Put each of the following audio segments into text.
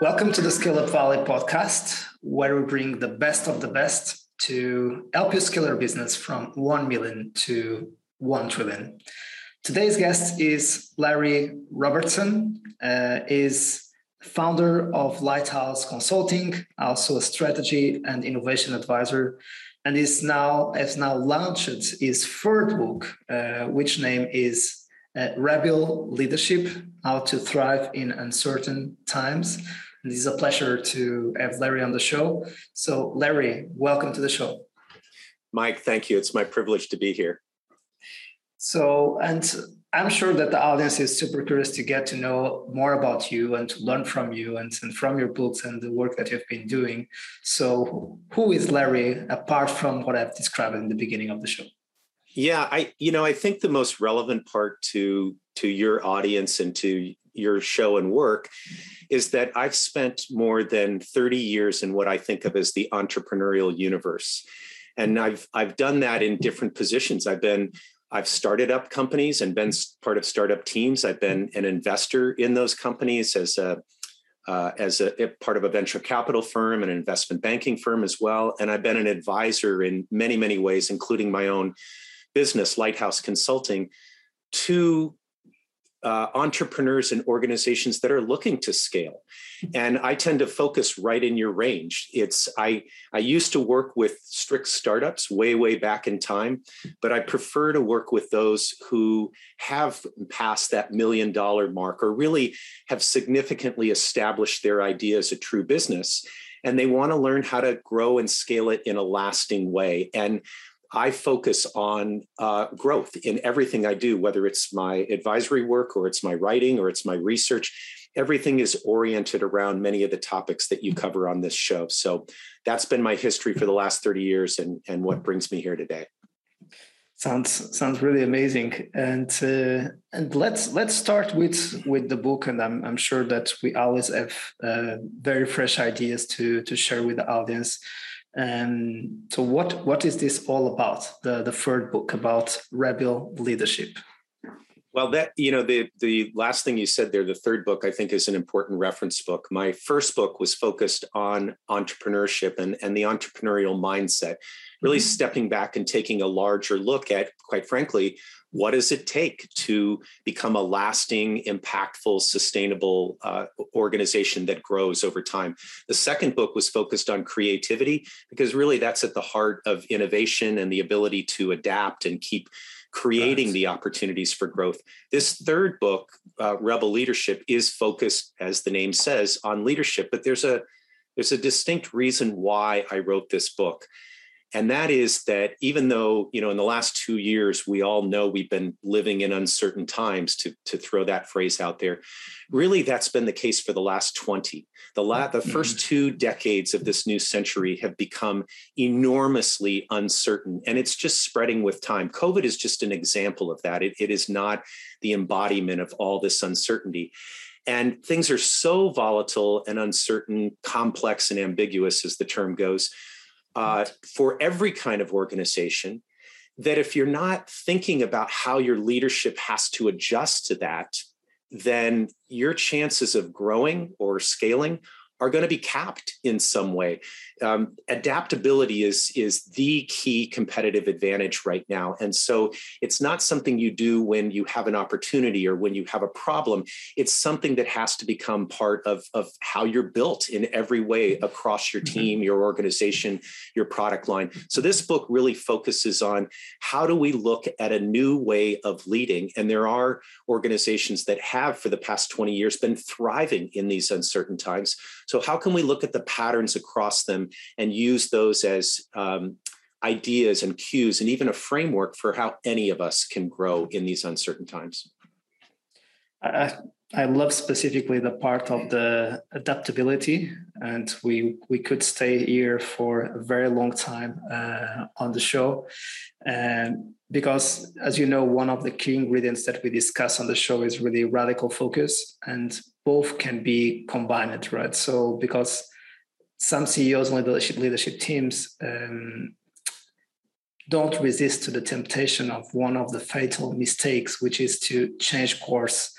Welcome to the Scale Up Valley podcast, where we bring the best of the best to help you scale your business from 1 million to 1 trillion. Today's guest is Larry Robertson, uh, is founder of Lighthouse Consulting, also a strategy and innovation advisor, and is now has now launched his third book, uh, which name is uh, Rebel Leadership: How to Thrive in Uncertain Times. And this is a pleasure to have Larry on the show. So, Larry, welcome to the show. Mike, thank you. It's my privilege to be here. So, and I'm sure that the audience is super curious to get to know more about you and to learn from you and, and from your books and the work that you've been doing. So, who is Larry apart from what I've described in the beginning of the show? Yeah, I you know, I think the most relevant part to to your audience and to your show and work is that I've spent more than 30 years in what I think of as the entrepreneurial universe. And I've I've done that in different positions. I've been I've started up companies and been part of startup teams. I've been an investor in those companies as a uh, as a, a, part of a venture capital firm, and an investment banking firm as well, and I've been an advisor in many many ways, including my own business, Lighthouse Consulting, to uh, entrepreneurs and organizations that are looking to scale. And i tend to focus right in your range. It's i i used to work with strict startups way way back in time but i prefer to work with those who have passed that million dollar mark or really have significantly established their idea as a true business and they want to learn how to grow and scale it in a lasting way. And I focus on uh, growth in everything I do, whether it's my advisory work or it's my writing or it's my research. Everything is oriented around many of the topics that you cover on this show. So that's been my history for the last 30 years and, and what brings me here today. Sounds sounds really amazing, and uh, and let's let's start with with the book, and I'm I'm sure that we always have uh, very fresh ideas to to share with the audience. And so, what what is this all about? The the third book about rebel leadership. Well, that you know the the last thing you said there, the third book, I think is an important reference book. My first book was focused on entrepreneurship and and the entrepreneurial mindset, really mm-hmm. stepping back and taking a larger look at, quite frankly, what does it take to become a lasting, impactful, sustainable uh, organization that grows over time? The second book was focused on creativity because really that's at the heart of innovation and the ability to adapt and keep creating the opportunities for growth. This third book, uh, Rebel Leadership, is focused, as the name says, on leadership, but there's a there's a distinct reason why I wrote this book and that is that even though you know in the last two years we all know we've been living in uncertain times to, to throw that phrase out there really that's been the case for the last 20 the, la- the first mm-hmm. two decades of this new century have become enormously uncertain and it's just spreading with time. Covid is just an example of that. It, it is not the embodiment of all this uncertainty. And things are so volatile and uncertain complex and ambiguous as the term goes uh, for every kind of organization that if you're not thinking about how your leadership has to adjust to that, then your chances of growing or scaling are going to be capped in some way. Um, adaptability is is the key competitive advantage right now, and so it's not something you do when you have an opportunity or when you have a problem. It's something that has to become part of of how you're built in every way across your mm-hmm. team, your organization, your product line. So this book really focuses on how do we look at a new way of leading, and there are organizations that have for the past 20 years been thriving in these uncertain times. So how can we look at the patterns across them and use those as um, ideas and cues and even a framework for how any of us can grow in these uncertain times. I, I love specifically the part of the adaptability, and we we could stay here for a very long time uh, on the show, and because as you know, one of the key ingredients that we discuss on the show is really radical focus, and both can be combined, right? So because some CEOs and leadership leadership teams um, don't resist to the temptation of one of the fatal mistakes, which is to change course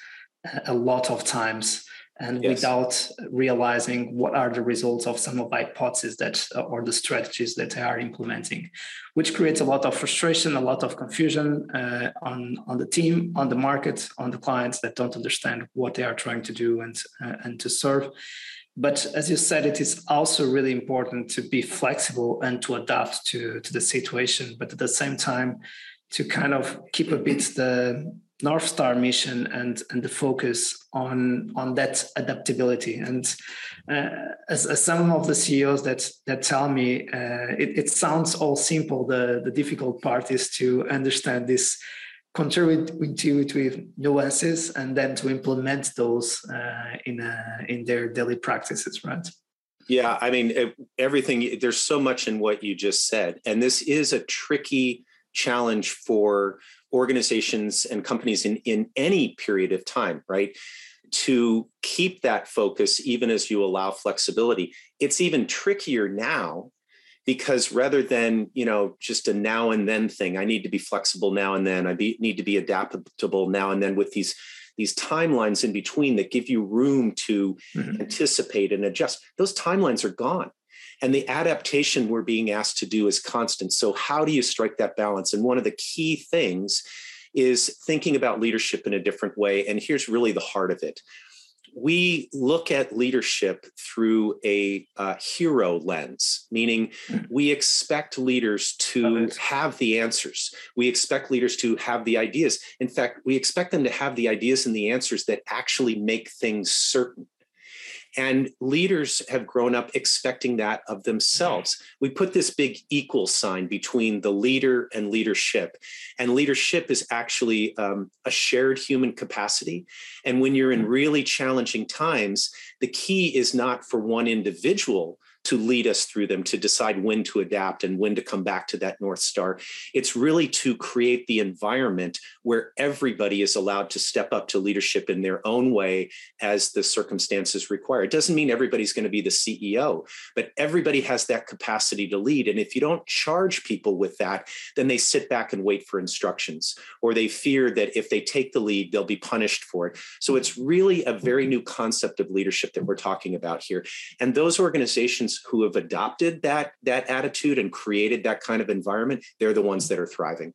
a lot of times and yes. without realizing what are the results of some of the hypotheses that uh, or the strategies that they are implementing which creates a lot of frustration a lot of confusion uh, on on the team on the market on the clients that don't understand what they are trying to do and uh, and to serve but as you said it is also really important to be flexible and to adapt to to the situation but at the same time to kind of keep a bit the North Star mission and and the focus on on that adaptability. And uh, as, as, some of the CEOs that that tell me, uh, it, it sounds all simple. The the difficult part is to understand this counterintuitive nuances and then to implement those uh, in a, in their daily practices, right? Yeah, I mean everything. There's so much in what you just said, and this is a tricky challenge for organizations and companies in, in any period of time, right? To keep that focus, even as you allow flexibility. It's even trickier now because rather than you know just a now and then thing i need to be flexible now and then i be, need to be adaptable now and then with these these timelines in between that give you room to mm-hmm. anticipate and adjust those timelines are gone and the adaptation we're being asked to do is constant. So, how do you strike that balance? And one of the key things is thinking about leadership in a different way. And here's really the heart of it we look at leadership through a uh, hero lens, meaning hmm. we expect leaders to have the answers. We expect leaders to have the ideas. In fact, we expect them to have the ideas and the answers that actually make things certain. And leaders have grown up expecting that of themselves. We put this big equal sign between the leader and leadership. And leadership is actually um, a shared human capacity. And when you're in mm. really challenging times, the key is not for one individual to lead us through them to decide when to adapt and when to come back to that north star. It's really to create the environment where everybody is allowed to step up to leadership in their own way as the circumstances require. It doesn't mean everybody's going to be the ceo but everybody has that capacity to lead. And if you don't charge people with that then they sit back and wait for instructions or they fear that if they take the lead they'll be punished for it. So it's really a very new concept of leadership that we're talking about here. And those organizations who have adopted that that attitude and created that kind of environment they're the ones that are thriving.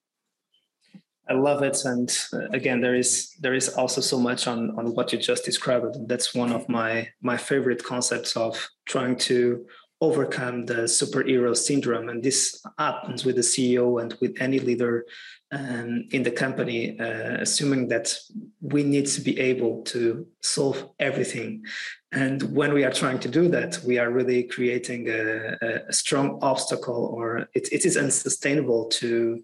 I love it and uh, again there is there is also so much on on what you just described. That's one of my my favorite concepts of trying to overcome the superhero syndrome and this happens with the ceo and with any leader um, in the company, uh, assuming that we need to be able to solve everything. And when we are trying to do that, we are really creating a, a strong obstacle, or it, it is unsustainable to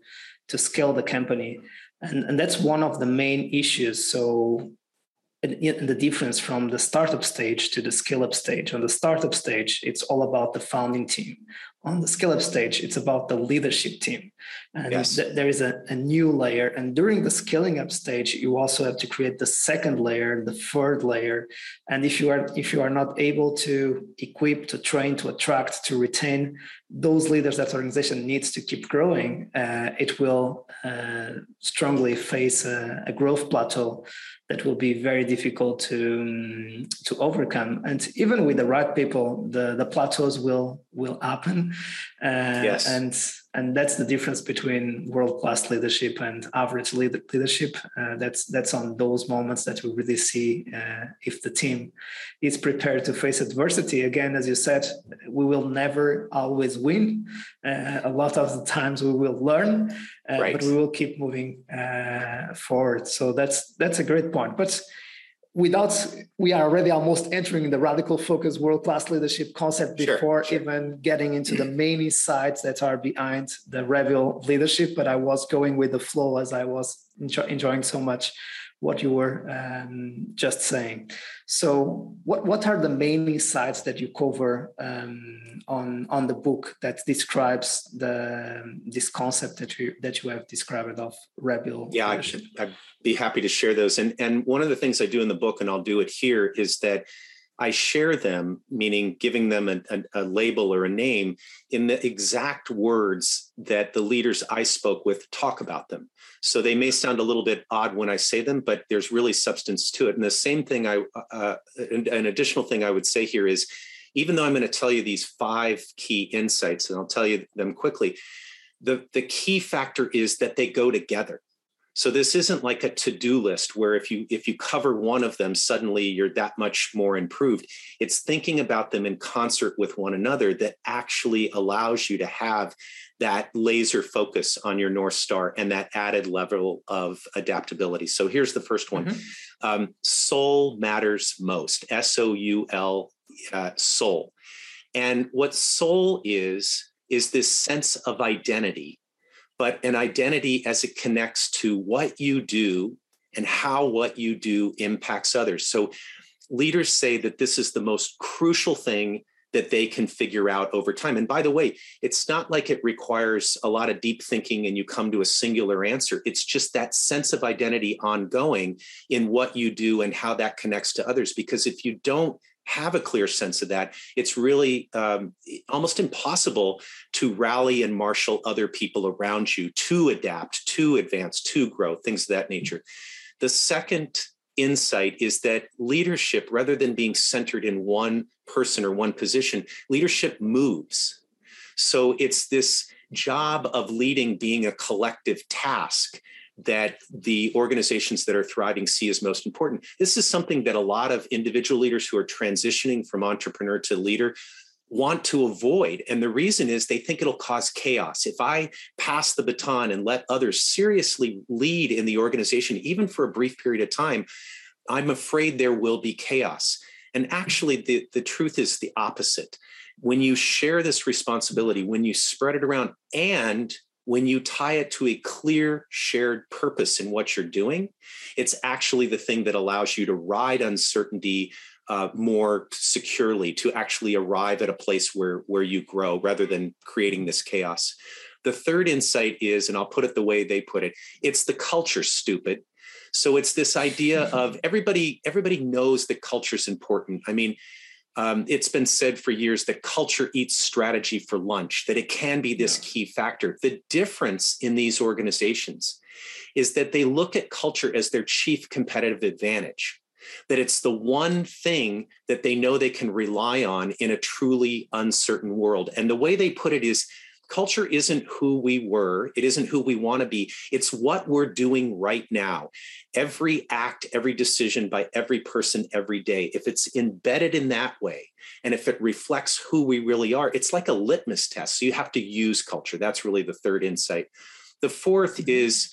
to scale the company. And, and that's one of the main issues. So the difference from the startup stage to the scale up stage. On the startup stage, it's all about the founding team. On the scale up stage, it's about the leadership team. And yes. th- there is a, a, new layer. And during the scaling up stage, you also have to create the second layer, the third layer. And if you are if you are not able to equip, to train, to attract, to retain those leaders that organization needs to keep growing, uh, it will uh, strongly face a, a growth plateau that will be very difficult to um, to overcome. And even with the right people, the the plateaus will will happen. Uh, yes. And and that's the difference between world class leadership and average leadership. Uh, that's that's on those moments that we really see uh, if the team is prepared to face adversity. Again, as you said, we will never always win. Uh, a lot of the times we will learn, uh, right. but we will keep moving uh, forward. So that's that's a great point. But without we are already almost entering the radical focus world class leadership concept before sure, sure. even getting into the many sides that are behind the Rebel leadership but i was going with the flow as i was enjoy, enjoying so much what you were um, just saying so what, what are the main sides that you cover um, on on the book that describes the this concept that you that you have described of rebel yeah leadership? I'd be happy to share those. And and one of the things I do in the book, and I'll do it here, is that I share them, meaning giving them a, a, a, label or a name in the exact words that the leaders I spoke with talk about them. So they may sound a little bit odd when I say them, but there's really substance to it. And the same thing I, uh, an, an additional thing I would say here is, even though I'm going to tell you these five key insights, and I'll tell you them quickly, the, the key factor is that they go together so this isn't like a to-do list where if you if you cover one of them suddenly you're that much more improved. It's thinking about them in concert with one another that actually allows you to have that laser focus on your north star and that added level of adaptability. So here's the first one. Mm-hmm. um, soul matters most s-o-u-l uh, soul. And what soul is is this sense of identity but an identity as it connects to what you do and how what you do impacts others. So leaders say that this is the most crucial thing that they can figure out over time. And by the way, it's not like it requires a lot of deep thinking and you come to a singular answer. It's just that sense of identity ongoing in what you do and how that connects to others. Because if you don't have a clear sense of that, it's really um, almost impossible to rally and marshal other people around you to adapt, to advance, to grow, things of that nature. The second insight is that leadership, rather than being centered in one person or one position, leadership moves. So it's this job of leading being a collective task that the organizations that are thriving see as most important. This is something that a lot of individual leaders who are transitioning from entrepreneur to leader want to avoid. And the reason is they think it'll cause chaos. If I pass the baton and let others seriously lead in the organization, even for a brief period of time, I'm afraid there will be chaos. And actually, the, the truth is the opposite. When you share this responsibility, when you spread it around, and when you tie it to a clear shared purpose in what you're doing, it's actually the thing that allows you to ride uncertainty uh, more securely, to actually arrive at a place where, where you grow rather than creating this chaos. The third insight is, and I'll put it the way they put it, it's the culture, stupid. So it's this idea of everybody, everybody knows that culture is important. I mean, um, it's been said for years that culture eats strategy for lunch, that it can be this yeah. key factor. The difference in these organizations is that they look at culture as their chief competitive advantage, that it's the one thing that they know they can rely on in a truly uncertain world. And the way they put it is culture isn't who we were, it isn't who we want to be, it's what we're doing right now. Every act, every decision by every person every day, if it's embedded in that way, and if it reflects who we really are, it's like a litmus test. So you have to use culture. That's really the third insight. The fourth mm-hmm. is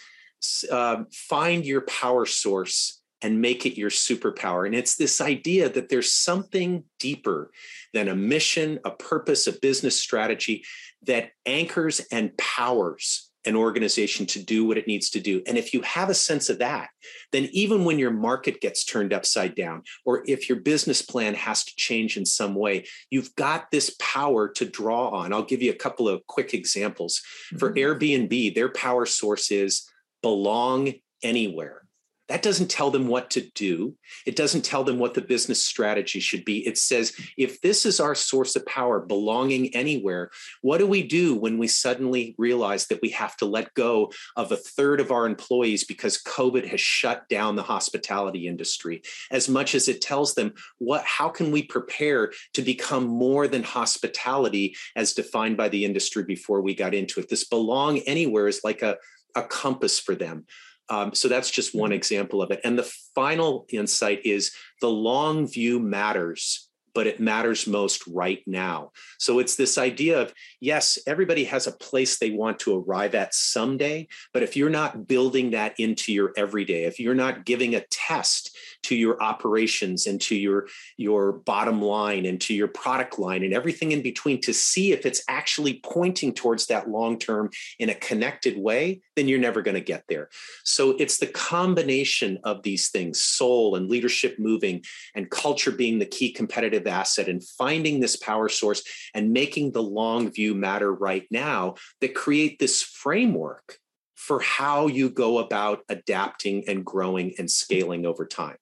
uh, find your power source and make it your superpower. And it's this idea that there's something deeper than a mission, a purpose, a business strategy that anchors and powers an organization to do what it needs to do. And if you have a sense of that, then even when your market gets turned upside down, or if your business plan has to change in some way, you've got this power to draw on. I'll give you a couple of quick examples. Mm-hmm. For Airbnb, their power source is belong anywhere. That doesn't tell them what to do. It doesn't tell them what the business strategy should be. It says, if this is our source of power, belonging anywhere, what do we do when we suddenly realize that we have to let go of a third of our employees because COVID has shut down the hospitality industry? As much as it tells them, what, how can we prepare to become more than hospitality as defined by the industry before we got into it? This belong anywhere is like a, a compass for them. Um, so that's just one mm-hmm. example of it. And the final insight is the long view matters but it matters most right now. So it's this idea of yes, everybody has a place they want to arrive at someday, but if you're not building that into your everyday, if you're not giving a test to your operations and to your your bottom line and to your product line and everything in between to see if it's actually pointing towards that long term in a connected way, then you're never going to get there. So it's the combination of these things, soul and leadership moving and culture being the key competitive asset and finding this power source and making the long view matter right now that create this framework for how you go about adapting and growing and scaling over time.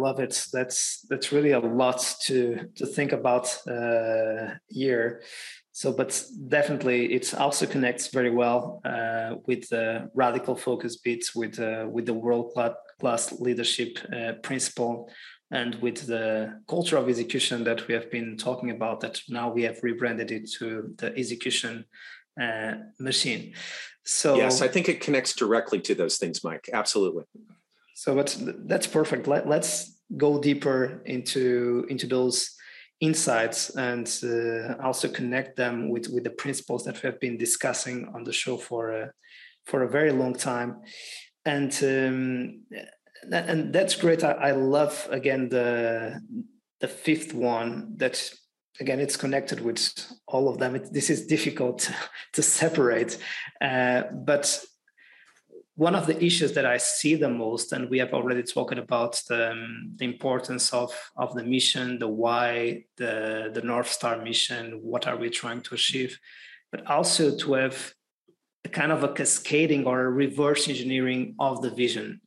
Love it. That's that's really a lot to to think about uh, here. So, but definitely, it also connects very well uh, with the radical focus bits, with uh, with the world class leadership uh, principle, and with the culture of execution that we have been talking about. That now we have rebranded it to the execution uh, machine. So yes, I think it connects directly to those things, Mike. Absolutely. So that's that's perfect. Let, let's go deeper into into those insights and uh, also connect them with with the principles that we have been discussing on the show for a, for a very long time. And um, and that's great. I, I love again the the fifth one that again it's connected with all of them. It, this is difficult to separate uh, but one of the issues that I see the most, and we have already talked about the, um, the, importance of, of the mission, the why, the, the North Star mission, what are we trying to achieve, but also to have a kind of a cascading or a reverse engineering of the vision.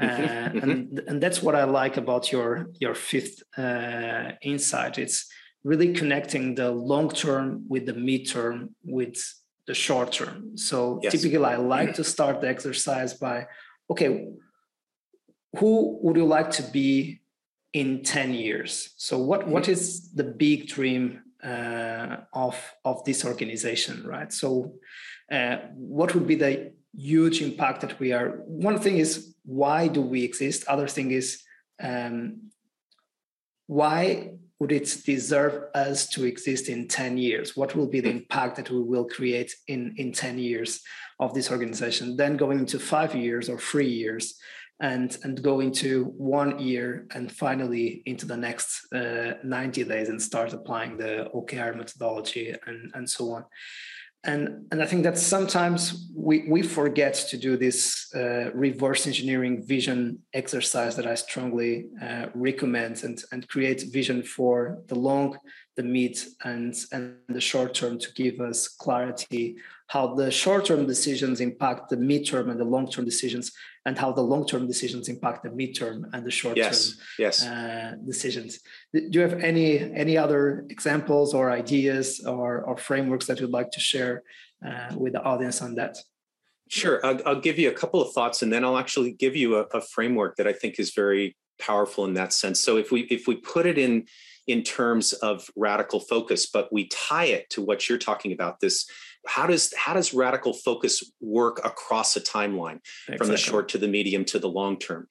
Mm-hmm. Uh, and, and that's what I like about your, your fifth uh, insight. It's really connecting the long term with the midterm, with the short term. So yes. typically, I like to start the exercise by, okay, who would you like to be in 10 years? So what, what is the big dream uh, of, of this organization, right? So uh, what would be the huge impact that we are? One thing is, why do we exist? Other thing is, um, why would it deserve us to exist in 10 years? What will be the impact that we will create in, in 10 years of this organization? Then going into five years or three years, and, and go into one year and finally into the next uh, 90 days and start applying the OKR methodology and, and so on and and I think that sometimes we we forget to do this uh, reverse engineering vision exercise that I strongly uh, recommend and and create vision for the long, the mid, and and the short term to give us clarity how the short-term decisions impact the midterm and the long-term decisions, and how the long-term decisions impact the midterm and the short-term yes, yes. Uh, decisions. Do you have any any other examples or ideas or, or frameworks that you'd like to share uh, with the audience on that? Sure, I'll, I'll, give you a couple of thoughts, and then I'll actually give you a, a framework that I think is very powerful in that sense. So if we if we put it in in terms of radical focus, but we tie it to what you're talking about this how does how does radical focus work across a timeline exactly. from the short to the medium to the long term?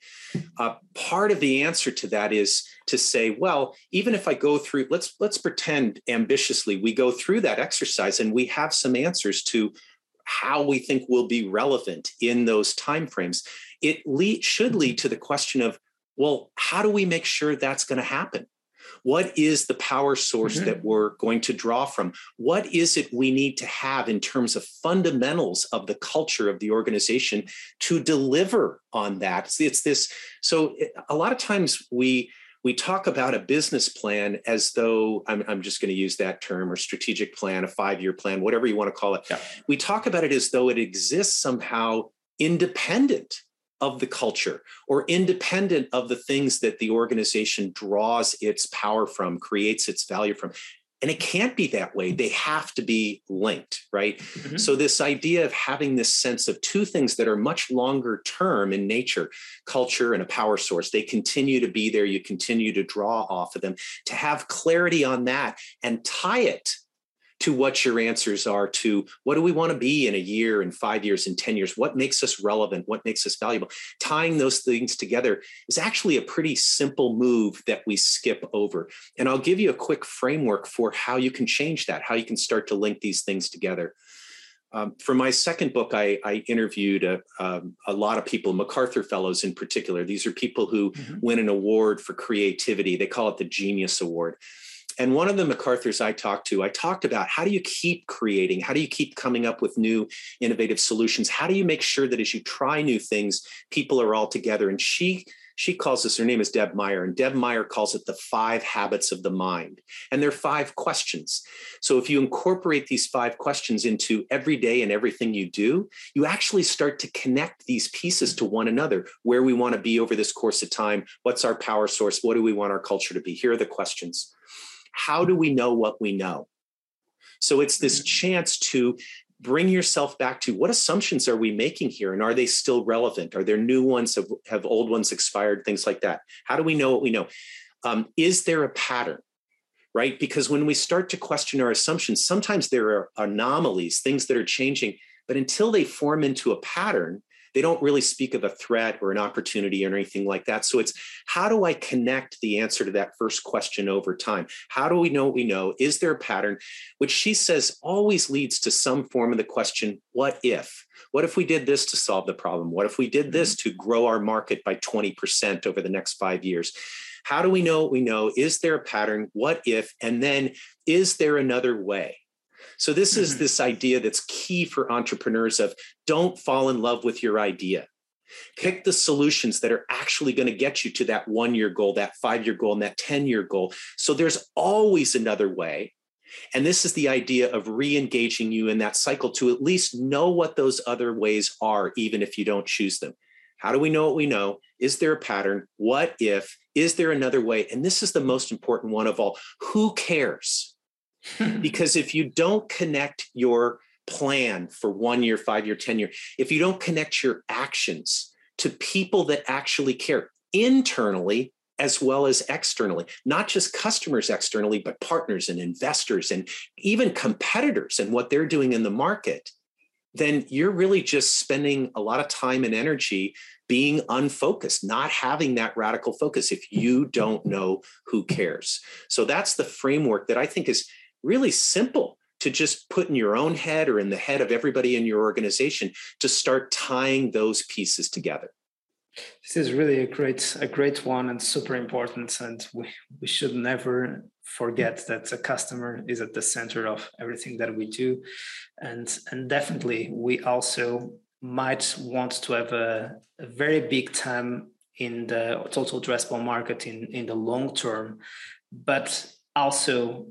Uh, part of the answer to that is to say well even if i go through let's let's pretend ambitiously we go through that exercise and we have some answers to how we think will be relevant in those timeframes. It lead, should lead to the question of well how do we make sure that's going to happen what is the power source mm-hmm. that we're going to draw from? What is it we need to have in terms of fundamentals of the culture of the organization to deliver on that? It's, it's this. So a lot of times we we talk about a business plan as though I'm, I'm just going to use that term or strategic plan, a five year plan, whatever you want to call it. Yeah. We talk about it as though it exists somehow independent of the culture or independent of the things that the organization draws its power from, creates its value from. And it can't be that way. They have to be linked, right? Mm-hmm. So, this idea of having this sense of two things that are much longer term in nature culture and a power source, they continue to be there. You continue to draw off of them. To have clarity on that and tie it to what your answers are to what do we want to be in a year in five years in 10 years what makes us relevant what makes us valuable tying those things together is actually a pretty simple move that we skip over and i'll give you a quick framework for how you can change that how you can start to link these things together um, for my second book, I, I interviewed a, um, a, lot of people, MacArthur Fellows in particular. These are people who mm-hmm. win an award for creativity. They call it the Genius Award and one of the MacArthur's I talked to, I talked about how do you keep creating? How do you keep coming up with new innovative solutions? How do you make sure that as you try new things, people are all together? And she she calls this, her name is Deb Meier, and Deb Meier calls it the five habits of the mind. And there are five questions. So if you incorporate these five questions into every day and everything you do, you actually start to connect these pieces to one another where we want to be over this course of time. What's our power source? What do we want our culture to be? Here are the questions. How do we know what we know? So it's this mm-hmm. chance to bring yourself back to what assumptions are we making here and are they still relevant? Are there new ones? Have, have old ones expired? Things like that. How do we know what we know? Um, is there a pattern right? Because when we start to question our assumptions sometimes there are anomalies things that are changing but until they form into a pattern they don't really speak of a threat or an opportunity or anything like that. So it's how do I connect the answer to that first question over time? How do we know what we know? Is there a pattern? Which she says always leads to some form of the question, what if? What if we did this to solve the problem? What if we did this mm-hmm. to grow our market by 20% over the next five years? How do we know what we know? Is there a pattern? What if? And then is there another way? So this mm-hmm. is this idea that's key for entrepreneurs of don't fall in love with your idea. Pick the solutions that are actually going to get you to that one year goal, that five year goal, and that 10 year goal. So there's always another way. And this is the idea of re engaging you in that cycle to at least know what those other ways are, even if you don't choose them. How do we know what we know? Is there a pattern? What if? Is there another way? And this is the most important one of all. Who cares? because if you don't connect your plan for one year, five year, 10 year, if you don't connect your actions to people that actually care internally as well as externally, not just customers externally, but partners and investors and even competitors and what they're doing in the market, then you're really just spending a lot of time and energy being unfocused, not having that radical focus if you don't know who cares. So that's the framework that I think is really simple to just put in your own head or in the head of everybody in your organization to start tying those pieces together. This is really a great a great one and super important and we, we should never forget that the customer is at the center of everything that we do. And and definitely we also might want to have a, a very big time in the total addressable market in in the long term but also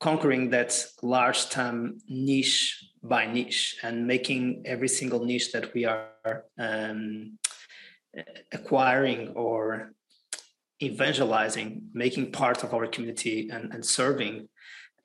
conquering that large term niche by niche and making every single niche that we are um, acquiring or evangelizing, making part of our community and, and serving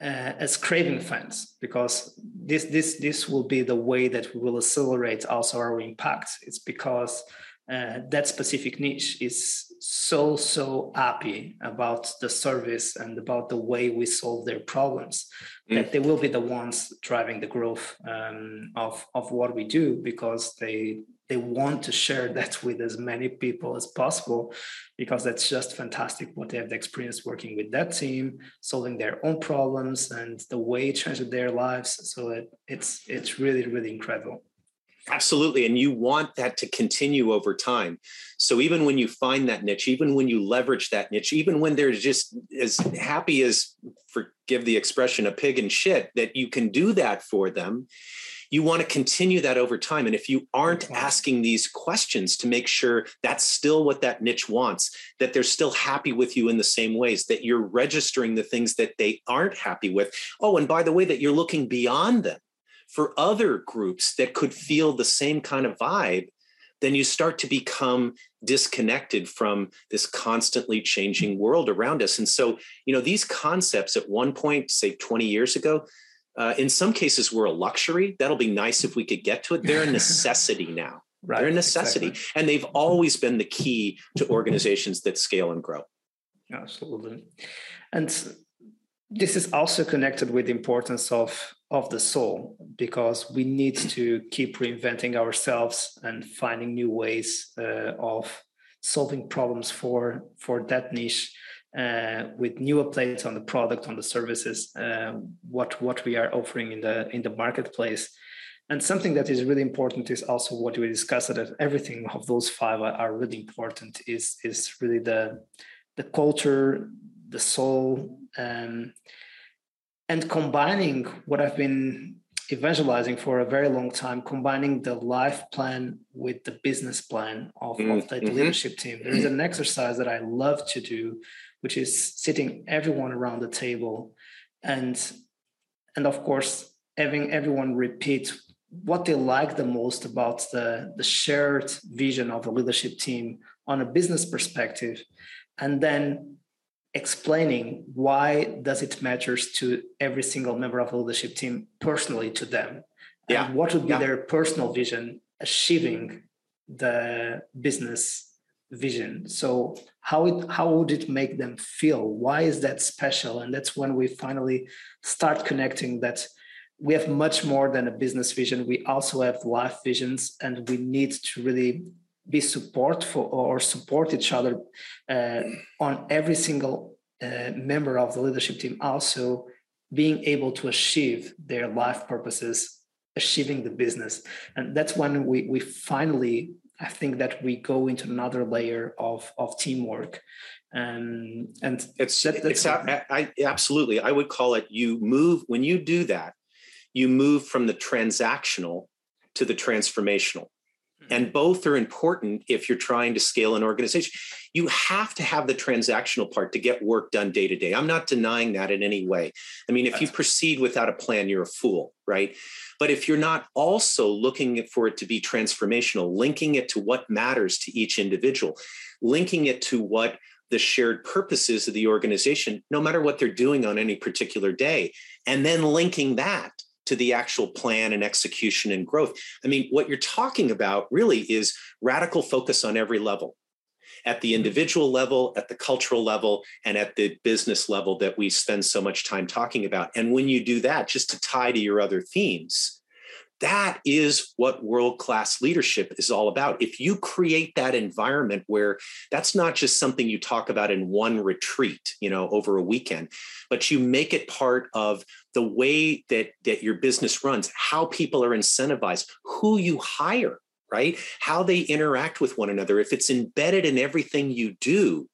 uh, as craving fans, because this this this will be the way that we will accelerate also our impact. It's because uh, that specific niche is so so happy about the service and about the way we solve their problems mm. that they will be the ones driving the growth um, of of what we do because they they want to share that with as many people as possible because that's just fantastic what they have the experience working with that team solving their own problems and the way it changed their lives so it, it's it's really really incredible Absolutely. And you want that to continue over time. So even when you find that niche, even when you leverage that niche, even when they're just as happy as, forgive the expression, a pig in shit, that you can do that for them, you want to continue that over time. And if you aren't asking these questions to make sure that's still what that niche wants, that they're still happy with you in the same ways, that you're registering the things that they aren't happy with. Oh, and by the way, that you're looking beyond them for other groups that could feel the same kind of vibe, then you start to become disconnected from this constantly changing world around us. And so, you know, these concepts at one point, say 20 years ago, uh, in some cases were a luxury. That'll be nice if we could get to it. They're a necessity now. right, They're a necessity. Exactly. And they've always been the key to organizations that scale and grow. Absolutely. And this is also connected with the importance of of the soul because we need to keep reinventing ourselves and finding new ways uh, of solving problems for for that niche uh, with new updates on the product on the services uh, what what we are offering in the in the marketplace. And something that is really important is also what we discussed that everything of those five are, really important is is really the the culture the soul um, and combining what I've been evangelizing for a very long time, combining the life plan with the business plan of, mm-hmm. of the mm-hmm. leadership team. There is an exercise that I love to do, which is sitting everyone around the table and and of course having everyone repeat what they like the most about the, the shared vision of the leadership team on a business perspective and then explaining why does it matters to every single member of the leadership team personally to them? Yeah. and what would be yeah. their personal vision achieving the business vision? So how it how would it make them feel? Why is that special? And that's when we finally start connecting that we have much more than a business vision. We also have life visions and we need to really be support for or support each other uh, on every single uh, member of the leadership team. Also being able to achieve their life purposes achieving the business. And that's when we we finally i think that we go into another layer of of teamwork. Um, and it's that, it's I, I absolutely. I would call it you move when you do that you move from the transactional to the transformational and both are important if you're trying to scale an organization. You have to have the transactional part to get work done day to day. I'm not denying that in any way. I mean, if you proceed without a plan, you're a fool, right? But if you're not also looking for it to be transformational, linking it to what matters to each individual, linking it to what the shared purposes of the organization, no matter what they're doing on any particular day, and then linking that to the actual plan and execution and growth. I mean, what you're talking about really is radical focus on every level at the mm-hmm. individual level, at the cultural level, and at the business level that we spend so much time talking about. And when you do that, just to tie to your other themes, that is what world class leadership is all about. If you create that environment where that's not just something you talk about in one retreat, you know, over a weekend, but you make it part of the way that, that your business runs, how people are incentivized, who you hire, right? How they interact with one another. If it's embedded in everything you do,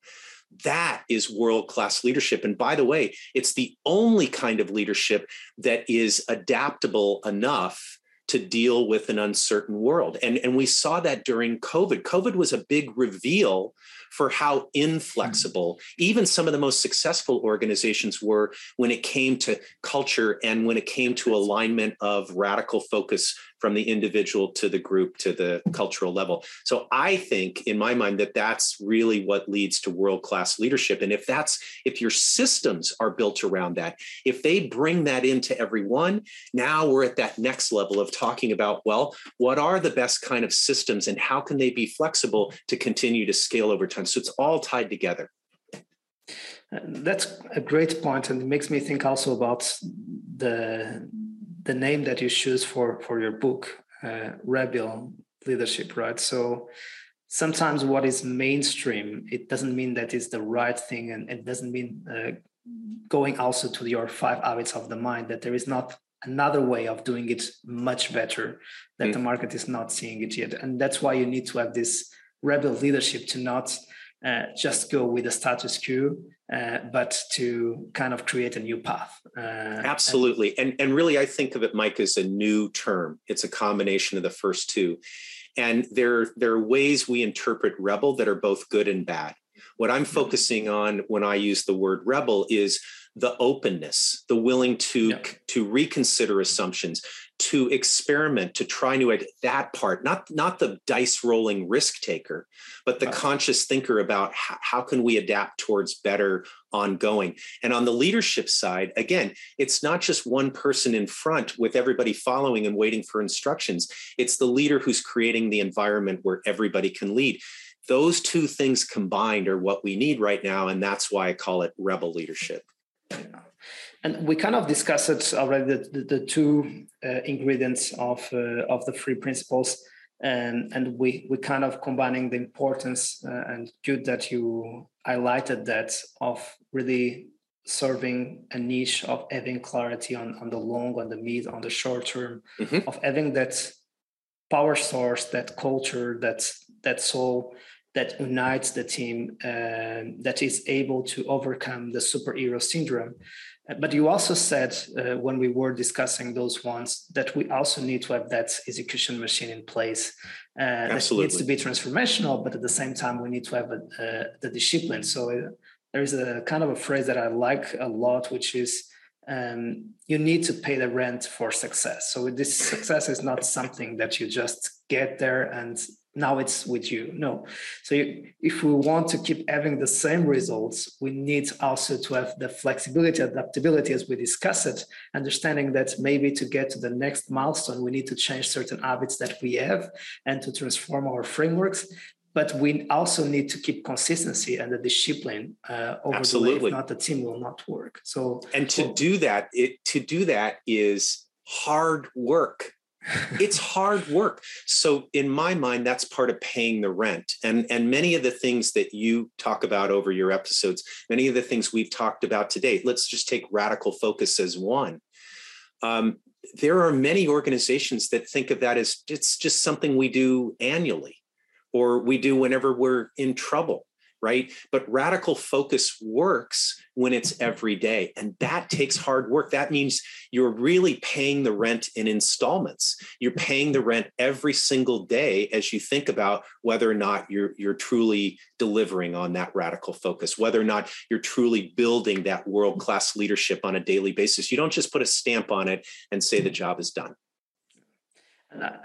that is world class leadership. And by the way, it's the only kind of leadership that is adaptable enough to deal with an uncertain world. And, and we saw that during COVID. COVID was a big reveal for how inflexible even some of the most successful organizations were when it came to culture and when it came to alignment of radical focus from the individual to the group to the cultural level. So I think in my mind that that's really what leads to world class leadership and if that's if your systems are built around that, if they bring that into everyone, now we're at that next level of talking about well, what are the best kind of systems and how can they be flexible to continue to scale over time? So it's all tied together. Uh, that's a great point, and it makes me think also about the the name that you choose for for your book, uh, Rebel Leadership, right? So sometimes what is mainstream, it doesn't mean that it's the right thing, and it doesn't mean uh, going also to your five habits of the mind that there is not another way of doing it much better that mm. the market is not seeing it yet, and that's why you need to have this rebel leadership to not uh, just go with the status quo, uh, but to kind of create a new path. Uh, Absolutely. And, and really, I think of it, Mike, as a new term. It's a combination of the first two. And there, there are ways we interpret rebel that are both good and bad. What I'm mm-hmm. focusing on when I use the word rebel is the openness, the willing to, yeah. to reconsider assumptions, to experiment to try new that part not not the dice rolling risk taker but the conscious thinker about how, how can we adapt towards better ongoing. And on the leadership side again it's not just one person in front with everybody following and waiting for instructions. It's the leader who's creating the environment where everybody can lead. Those two things combined are what we need right now and that's why i call it rebel leadership. Yeah and we kind of discussed already the, the, the two uh, ingredients of uh, of the three principles. And and we we kind of combining the importance uh, and good that you highlighted that of really serving a niche of having clarity on on the long on the mid on the short term. Mm-hmm. of having that power source that culture that that soul that unites the team uh, that is able to overcome the superhero syndrome But you also said uh, when we were discussing those ones that we also need to have that execution machine in place. Uh, Absolutely. That needs to be transformational, but at the same time, we need to have a, uh, the discipline. So uh, there is a kind of a phrase that I like a lot, which is um, you need to pay the rent for success. So this success is not something that you just get there and now it's with you no so you, if we want to keep having the same results we need also to have the flexibility adaptability as we discuss it understanding that maybe to get to the next milestone we need to change certain habits that we have and to transform our frameworks but we also need to keep consistency and the discipline uh, over Absolutely. the way. If not, the team will not work. So, and to well, do that, it to do that is hard work it's hard work. So in my mind that's part of paying the rent. And and many of the things that you talk about over your episodes many of the things we've talked about today let's just take radical focus as one. Um, there are many organizations that think of that as it's just something we do annually or we do whenever we're in trouble right? But radical focus works when it's mm-hmm. every day. And that takes hard work. That means you're really paying the rent in installments. You're mm-hmm. paying the rent every single day as you think about whether or not you're, you're truly delivering on that radical focus, whether or not you're truly building that world class leadership on a daily basis. You don't just put a stamp on it and say the mm-hmm. job is done.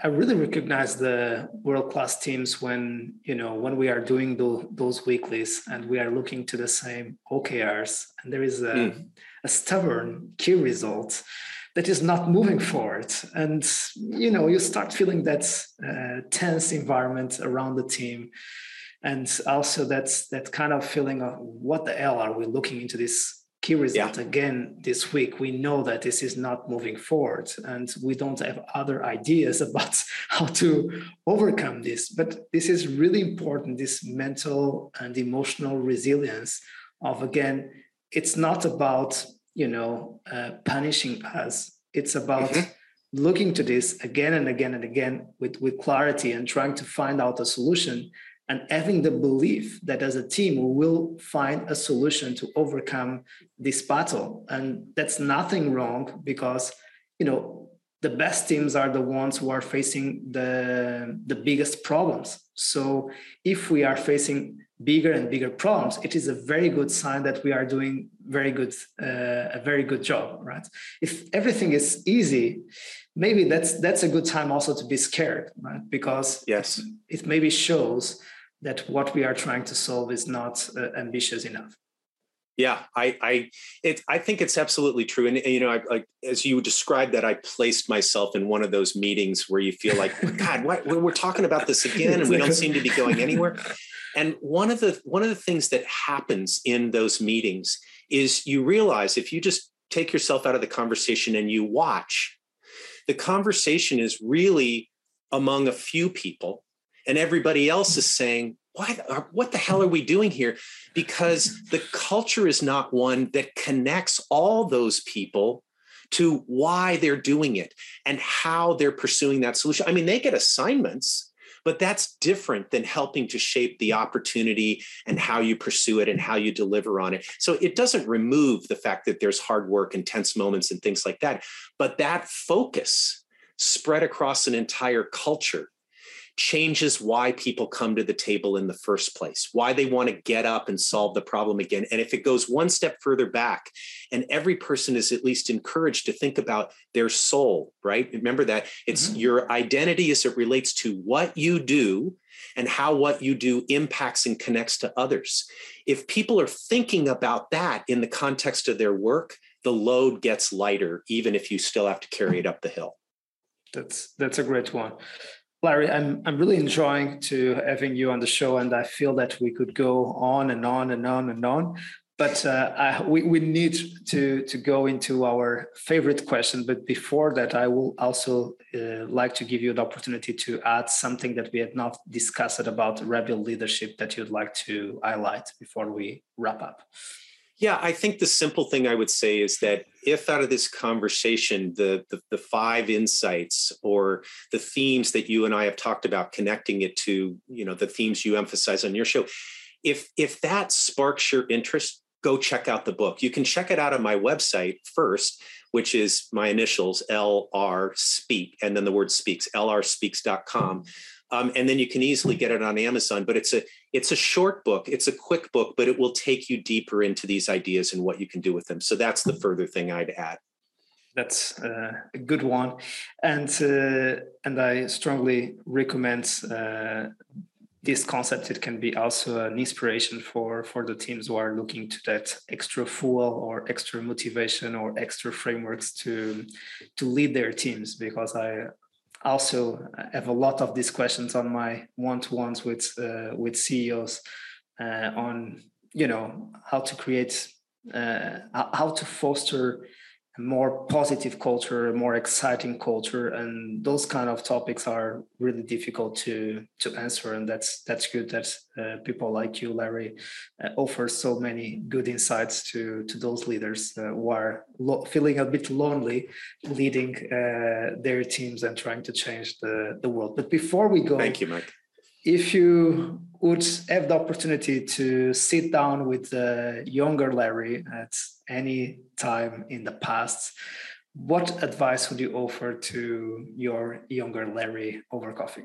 I really recognize the world class teams when you know when we are doing the, those weeklies and we are looking to the same OKRs and there is a, mm. a stubborn key result that is not moving forward and you know you start feeling that uh, tense environment around the team and also that's that kind of feeling of what the hell are we looking into this key result yeah. again this week we know that this is not moving forward and we don't have other ideas about how to overcome this but this is really important this mental and emotional resilience of again it's not about you know uh, punishing us it's about mm-hmm. looking to this again and again and again with with clarity and trying to find out a solution and having the belief that as a team we will find a solution to overcome this battle. And that's nothing wrong because you know the best teams are the ones who are facing the the biggest problems. So if we are facing bigger and bigger problems it is a very good sign that we are doing very good uh, a very good job right? If everything is easy maybe that's that's a good time also to be scared right? Because yes. it maybe shows that what we are trying to solve is not uh, ambitious enough. Yeah i i it i think it's absolutely true. And, and you know I, like as you described that i placed myself in one of those meetings where you feel like god what, we're talking about this again and we don't seem to be going anywhere. And one of the one of the things that happens in those meetings is you realize if you just take yourself out of the conversation and you watch the conversation is really among a few people and everybody else is saying why what the hell are we doing here? Because the culture is not one that connects all those people to why they're doing it and how they're pursuing that solution. I mean they get assignments but that's different than helping to shape the opportunity and how you pursue it and how you deliver on it. So it doesn't remove the fact that there's hard work and tense moments and things like that but that focus spread across an entire culture changes why people come to the table in the first place, why they want to get up and solve the problem again. And if it goes one step further back, and every person is at least encouraged to think about their soul, right? Remember that it's mm-hmm. your identity as it relates to what you do and how what you do impacts and connects to others. If people are thinking about that in the context of their work, the load gets lighter, even if you still have to carry it up the hill. That's that's a great one. Larry, I'm I'm really enjoying to having you on the show, and I feel that we could go on and on and on and on. But uh, I, we we need to to go into our favorite question. But before that, I will also uh, like to give you the opportunity to add something that we had not discussed about rebel leadership that you'd like to highlight before we wrap up. Yeah, I think the simple thing I would say is that if out of this conversation, the, the, the five insights or the themes that you and I have talked about, connecting it to you know the themes you emphasize on your show, if if that sparks your interest, go check out the book. You can check it out on my website first, which is my initials, LR Speak, and then the word speaks, lrspeaks.com. Um, and then you can easily get it on Amazon. But it's a it's a short book, it's a quick book, but it will take you deeper into these ideas and what you can do with them. So that's the further thing I'd add. That's uh, a good one, and uh, and I strongly recommend uh, this concept. It can be also an inspiration for for the teams who are looking to that extra fuel or extra motivation or extra frameworks to to lead their teams. Because I also have a lot of these questions on my one-to-ones with uh, with CEOs uh, on you know how to create uh, how to foster more positive culture, a more exciting culture, and those kind of topics are really difficult to to answer. And that's that's good that uh, people like you, Larry, uh, offer so many good insights to to those leaders uh, who are lo- feeling a bit lonely, leading uh, their teams and trying to change the the world. But before we go, thank you, Mike if you would have the opportunity to sit down with the younger Larry at any time in the past, what advice would you offer to your younger Larry over coffee?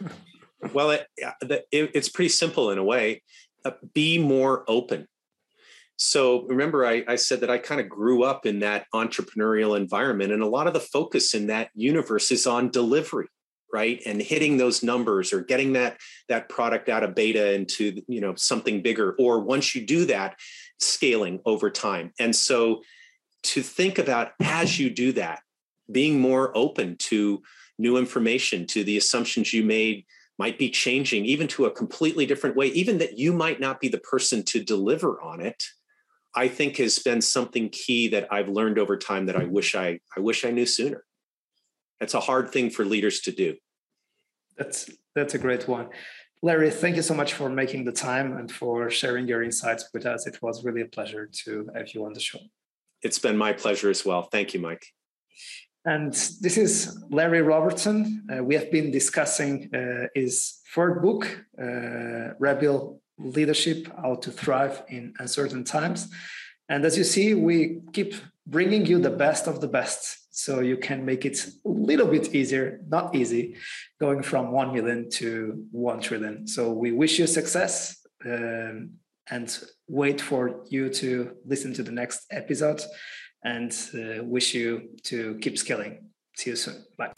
well, it, it, it's pretty simple in a way. Uh, be more open. So remember, I, I said that I kind of grew up in that entrepreneurial environment, and a lot of the focus in that universe is on delivery right and hitting those numbers or getting that that product out of beta into you know something bigger or once you do that scaling over time. And so to think about as you do that being more open to new information to the assumptions you made might be changing even to a completely different way even that you might not be the person to deliver on it i think has been something key that i've learned over time that i wish i i wish i knew sooner. That's a hard thing for leaders to do. That's that's a great one. Larry, thank you so much for making the time and for sharing your insights with us. It was really a pleasure to have you on the show. It's been my pleasure as well. Thank you, Mike. And this is Larry Robertson. Uh, we have been discussing uh, his third book, uh, Rebel Leadership How to Thrive in Uncertain Times. And as you see, we keep bringing you the best of the best so you can make it a little bit easier not easy going from 1 million to 1 trillion. So we wish you success um, and wait for you to listen to the next episode and uh, wish you to keep scaling. See you soon. Bye